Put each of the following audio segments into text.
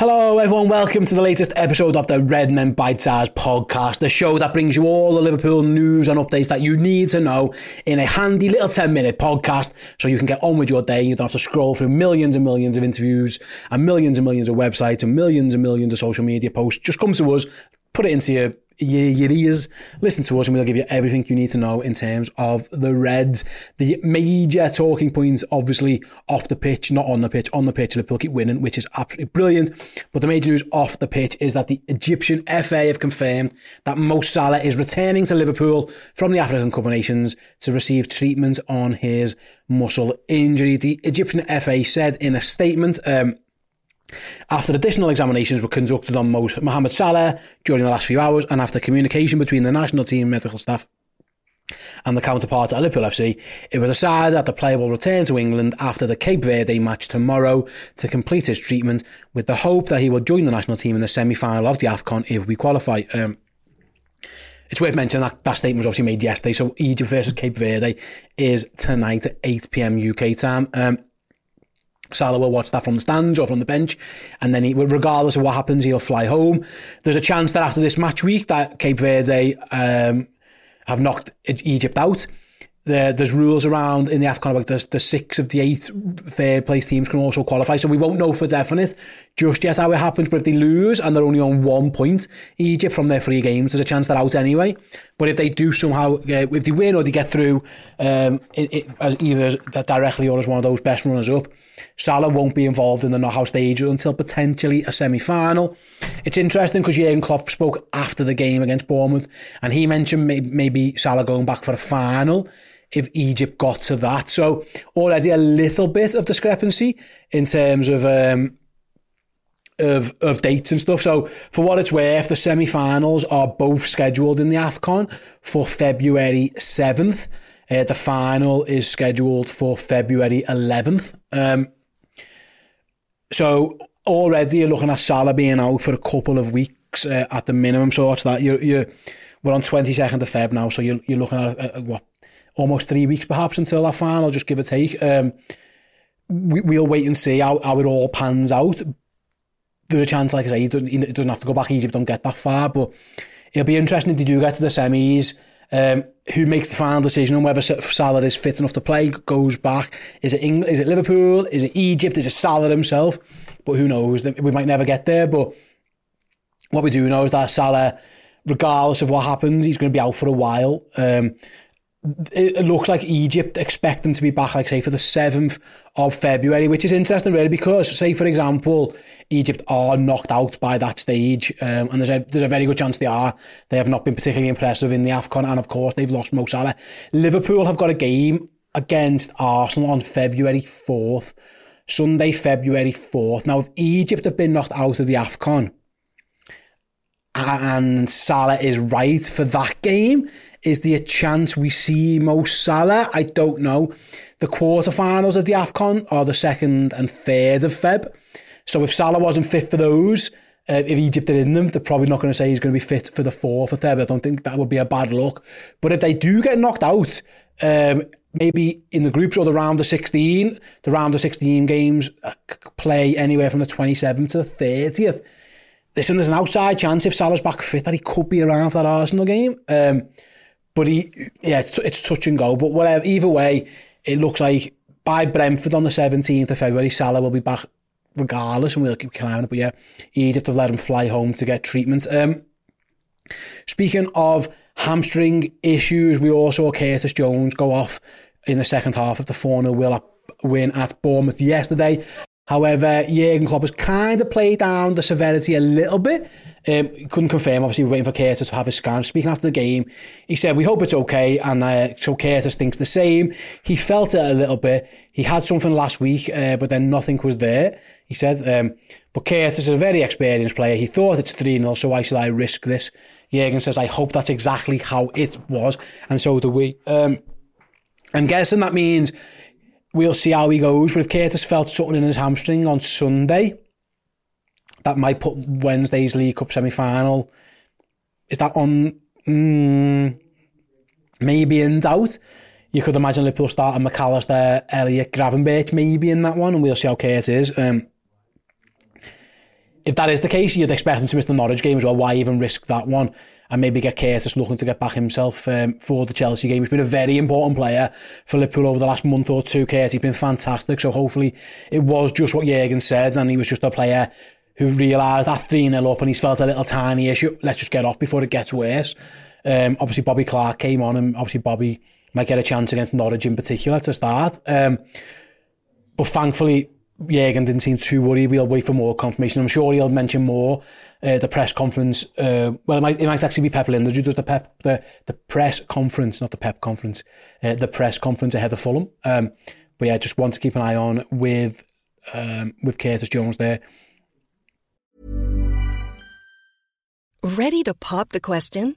Hello, everyone. Welcome to the latest episode of the Redmen Bitesize podcast, the show that brings you all the Liverpool news and updates that you need to know in a handy little 10 minute podcast so you can get on with your day. You don't have to scroll through millions and millions of interviews and millions and millions of websites and millions and millions of social media posts. Just come to us, put it into your your, your ears, listen to us, and we'll give you everything you need to know in terms of the Reds. The major talking points, obviously, off the pitch, not on the pitch. On the pitch, Liverpool keep winning, which is absolutely brilliant. But the major news off the pitch is that the Egyptian FA have confirmed that Mo Salah is returning to Liverpool from the African Cup of Nations to receive treatment on his muscle injury. The Egyptian FA said in a statement, um, after additional examinations were conducted on Mohamed Salah during the last few hours and after communication between the national team medical staff and the counterpart at Liverpool FC, it was decided that the player will return to England after the Cape Verde match tomorrow to complete his treatment with the hope that he will join the national team in the semi-final of the AFCON if we qualify. Um, it's worth mentioning that that statement was obviously made yesterday, so Egypt versus Cape Verde is tonight at 8pm UK time. Um, Salah will watch that from the stands or from the bench, and then he, regardless of what happens, he'll fly home. There's a chance that after this match week, that Cape Verde um, have knocked Egypt out. there, there's rules around in the AFCON about the, the six of the eight third place teams can also qualify. So we won't know for definite just yet how it happens. But if they lose and they're only on one point, Egypt from their three games, there's a chance they're out anyway. But if they do somehow, uh, if they win or they get through um, it, it, as either as, directly or as one of those best runners up, Salah won't be involved in the knockout stage until potentially a semi final. It's interesting because Jurgen Klopp spoke after the game against Bournemouth and he mentioned maybe Salah going back for a final. If Egypt got to that. So already a little bit of discrepancy in terms of um, of of dates and stuff. So for what it's worth, the semi-finals are both scheduled in the Afcon for February seventh. Uh, the final is scheduled for February eleventh. Um, so already you're looking at Salah being out for a couple of weeks uh, at the minimum. So what's that? You you we're on twenty second of Feb now, so you're you're looking at uh, what almost three weeks perhaps until that final, just give or take. Um, we, we'll wait and see how, how it all pans out. There's a chance, like I say, he doesn't, he doesn't have to go back. Egypt don't get that far, but it'll be interesting if they do get to the semis. Um, who makes the final decision on whether Salah is fit enough to play? Goes back. Is it England? Is it Liverpool? Is it Egypt? Is it Salah himself? But who knows? We might never get there. But what we do know is that Salah, regardless of what happens, he's going to be out for a while. Um, it looks like Egypt expect them to be back, like say, for the 7th of February, which is interesting, really, because, say, for example, Egypt are knocked out by that stage, um, and there's a, there's a very good chance they are. They have not been particularly impressive in the AFCON, and of course, they've lost Mo Salah. Liverpool have got a game against Arsenal on February 4th, Sunday, February 4th. Now, if Egypt have been knocked out of the AFCON, and Salah is right for that game, is there a chance we see Mo Salah? I don't know. The quarterfinals of the AFCON are the 2nd and 3rd of Feb. So if Salah wasn't fit for those, Uh, if Egypt are in them, they're probably not going to say he's going to be fit for the fourth or third. I don't think that would be a bad look. But if they do get knocked out, um, maybe in the groups or the round of 16, the round of 16 games uh, play anywhere from the 27th to the 30th. Listen, there's an outside chance if Salah's back fit that he could be around for that Arsenal game. Um, but he, yeah, it's, it's touch and go. But whatever, either way, it looks like by Brentford on the 17th of February, Salah will be back regardless, and we'll keep climbing. But yeah, Egypt have let him fly home to get treatment. Um, speaking of hamstring issues, we also saw Curtis Jones go off in the second half of the 4 0 win at Bournemouth yesterday. However, Jurgen Klopp has kind of played down the severity a little bit. Um, couldn't confirm, obviously, we're waiting for Curtis to have his scan. Speaking after the game, he said, We hope it's okay. And uh, so Curtis thinks the same. He felt it a little bit. He had something last week, uh, but then nothing was there, he said. Um, but Curtis is a very experienced player. He thought it's 3 0, so why should I risk this? Jurgen says, I hope that's exactly how it was. And so do we. Um, I'm guessing that means we'll see how he goes. But if Curtis felt something in his hamstring on Sunday, that might put Wednesday's League Cup semi final. Is that on? Mm, maybe in doubt. You could imagine Liverpool starting McAllister, Elliott, Gravenberch maybe in that one, and we'll see how Curtis is. Um, if that is the case, you'd expect him to miss the Norwich game as well. Why even risk that one? And maybe get Curtis looking to get back himself um, for the Chelsea game. He's been a very important player for Liverpool over the last month or two, Curtis. He's been fantastic. So hopefully it was just what Jurgen said and he was just a player who realised that 3-0 up and he's felt a little tiny issue. Let's just get off before it gets worse. Um, obviously Bobby Clark came on and obviously Bobby might get a chance against Norwich in particular to start. Um, but thankfully Jurgen didn't seem too worried. We'll wait for more confirmation. I'm sure he'll mention more uh, the press conference. Uh, well, it might, it might actually be Pep Lijnders who does the pep the, the press conference, not the Pep conference, uh, the press conference ahead of Fulham. Um, but yeah, just want to keep an eye on with um, with Curtis Jones there. Ready to pop the question?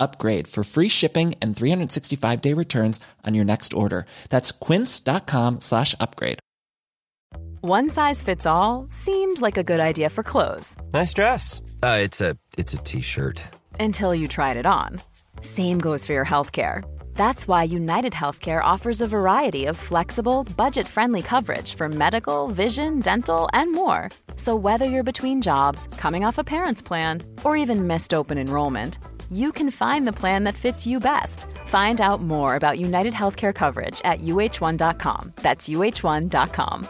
upgrade for free shipping and 365 day returns on your next order. That's quince.com slash upgrade. One size fits all seemed like a good idea for clothes. Nice dress. Uh, it's a it's a t-shirt. Until you tried it on. Same goes for your health care. That's why United Healthcare offers a variety of flexible, budget friendly coverage for medical, vision, dental, and more. So, whether you're between jobs, coming off a parent's plan, or even missed open enrollment, you can find the plan that fits you best. Find out more about United Healthcare coverage at uh1.com. That's uh1.com.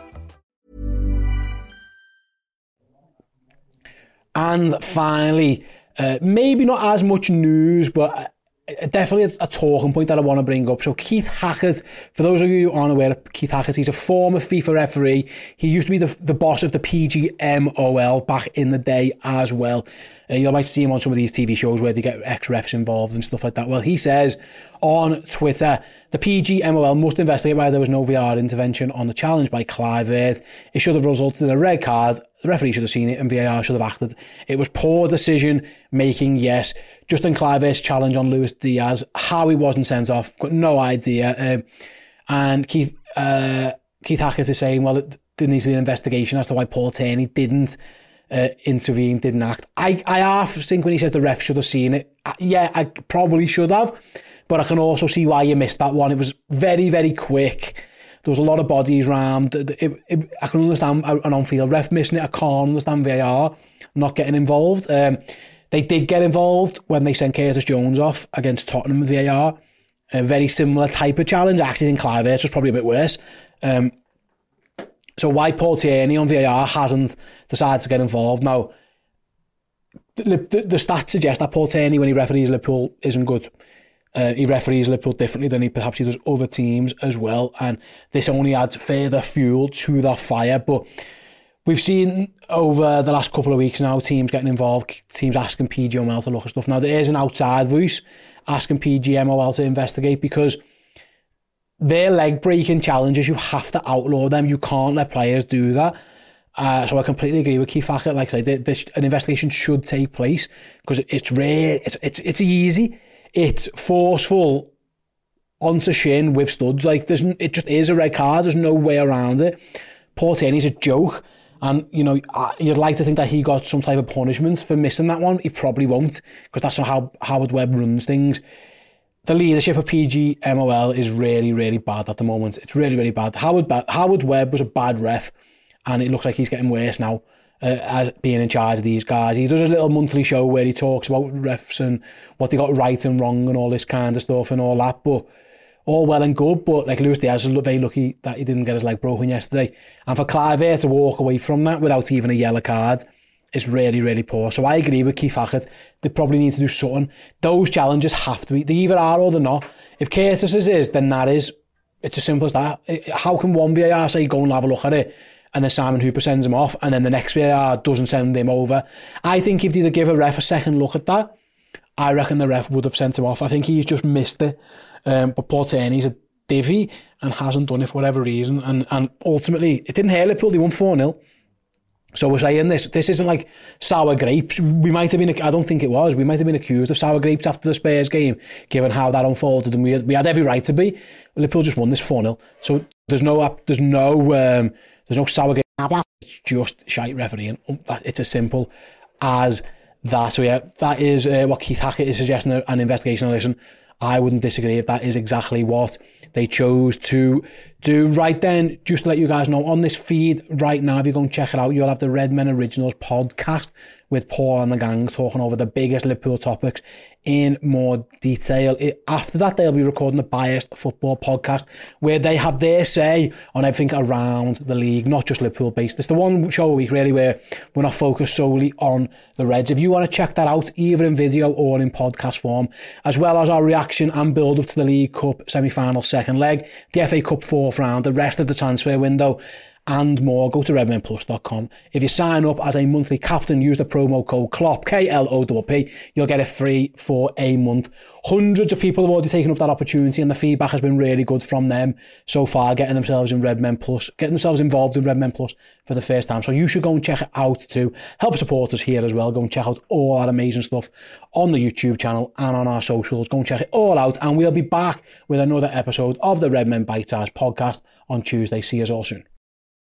And finally, uh, maybe not as much news, but definitely a, talking point that I want to bring up. So Keith Hackett, for those of you who aren't aware Keith Hackett, he's a former FIFA referee. He used to be the, the boss of the PGMOL back in the day as well. Uh, you might see him on some of these TV shows where they get ex-refs involved and stuff like that. Well, he says on Twitter, the PGMOL must investigate why there was no VAR intervention on the challenge by Kluivert. It should have resulted in a red card. The referee should have seen it and VAR should have acted. It was poor decision making, yes. Justin Kluivert's challenge on Luis Diaz, how he wasn't sent off, got no idea. Um, and Keith, uh, Keith Hackett is saying, well, it, there needs to be an investigation as to why Paul Tierney didn't uh, intervene, didn't act. I, I half think when he says the ref should have seen it, I, yeah, I probably should have, but I can also see why you missed that one. It was very, very quick. There was a lot of bodies round. It, it, I can understand an on-field ref missing it. I can't understand VAR not getting involved. Um, they did get involved when they sent Curtis Jones off against Tottenham VAR. a very similar type of challenge. I actually think Kluivert was probably a bit worse. Um, so why Paul Tierney on VAR hasn't decided to get involved now? The, the, the stats suggest that Paul Tierney, when he referees Liverpool, isn't good. Uh, he referees Liverpool differently than he perhaps he does other teams as well, and this only adds further fuel to that fire. But we've seen over the last couple of weeks now teams getting involved, teams asking PGMOL to look at stuff. Now there is an outside voice asking PGMOL to investigate because they're leg breaking challenges. You have to outlaw them. You can't let players do that. Uh, so I completely agree with Keith Hackett. Like I said, this, an investigation should take place because it's rare. It's, it's it's easy. It's forceful onto shin with studs. Like there's it just is a red card. There's no way around it. Tierney's a joke. And, you know, you'd like to think that he got some type of punishment for missing that one. He probably won't, because that's not how Howard Webb runs things. The leadership of PGMOL is really, really bad at the moment. It's really, really bad. Howard, Howard Webb was a bad ref, and it looks like he's getting worse now. Uh, as being in charge of these guys. He does his little monthly show where he talks about refs and what they got right and wrong and all this kind of stuff and all that. But all well and good, but like Luis Diaz is very lucky that he didn't get his leg broken yesterday. And for Kluivert to walk away from that without even a yellow card is really, really poor. So I agree with Keith Hackett. They probably need to do something. Those challenges have to be, they either are or they're not. If Curtis's is, then that is. It's as simple as that. How can one VAR say, go and have a look at it, and then Simon Hooper sends him off, and then the next VAR doesn't send him over? I think if they give a ref a second look at that, I reckon the ref would have sent him off. I think he's just missed it. Um, but Paul Tierney's a divvy and hasn't done it for whatever reason. And and ultimately, it didn't hurt Liverpool. They won 4 0. So we're saying this, this isn't like sour grapes. We might have been, I don't think it was, we might have been accused of sour grapes after the Spurs game, given how that unfolded, and we had, we had every right to be. Liverpool just won this 4 0. So there's no, there's no, um, there's no sour grapes. It's just shite refereeing. It's as simple as that. So yeah, that is uh, what Keith Hackett is suggesting an investigation. Listen, I wouldn't disagree if that is exactly what they chose to do. Right then, just to let you guys know, on this feed right now, if you go and check it out, you'll have the Red Men Originals podcast with Paul and the gang talking over the biggest Liverpool topics in more detail. After that, they'll be recording the Biased Football podcast where they have their say on everything around the league, not just Liverpool based. It's the one show a week really where we're not focused solely on the Reds. If you want to check that out, either in video or in podcast form, as well as our reaction and build up to the League Cup semi final second leg, the FA Cup fourth round, the rest of the transfer window, and more, go to redmenplus.com. If you sign up as a monthly captain, use the promo code KLOP, K-L-O-P, you'll get it free for a month. Hundreds of people have already taken up that opportunity and the feedback has been really good from them so far, getting themselves in Redmen Plus, getting themselves involved in Redmen Plus for the first time. So you should go and check it out too. Help support us here as well. Go and check out all that amazing stuff on the YouTube channel and on our socials. Go and check it all out and we'll be back with another episode of the Redmen Bitesize podcast on Tuesday. See you all soon.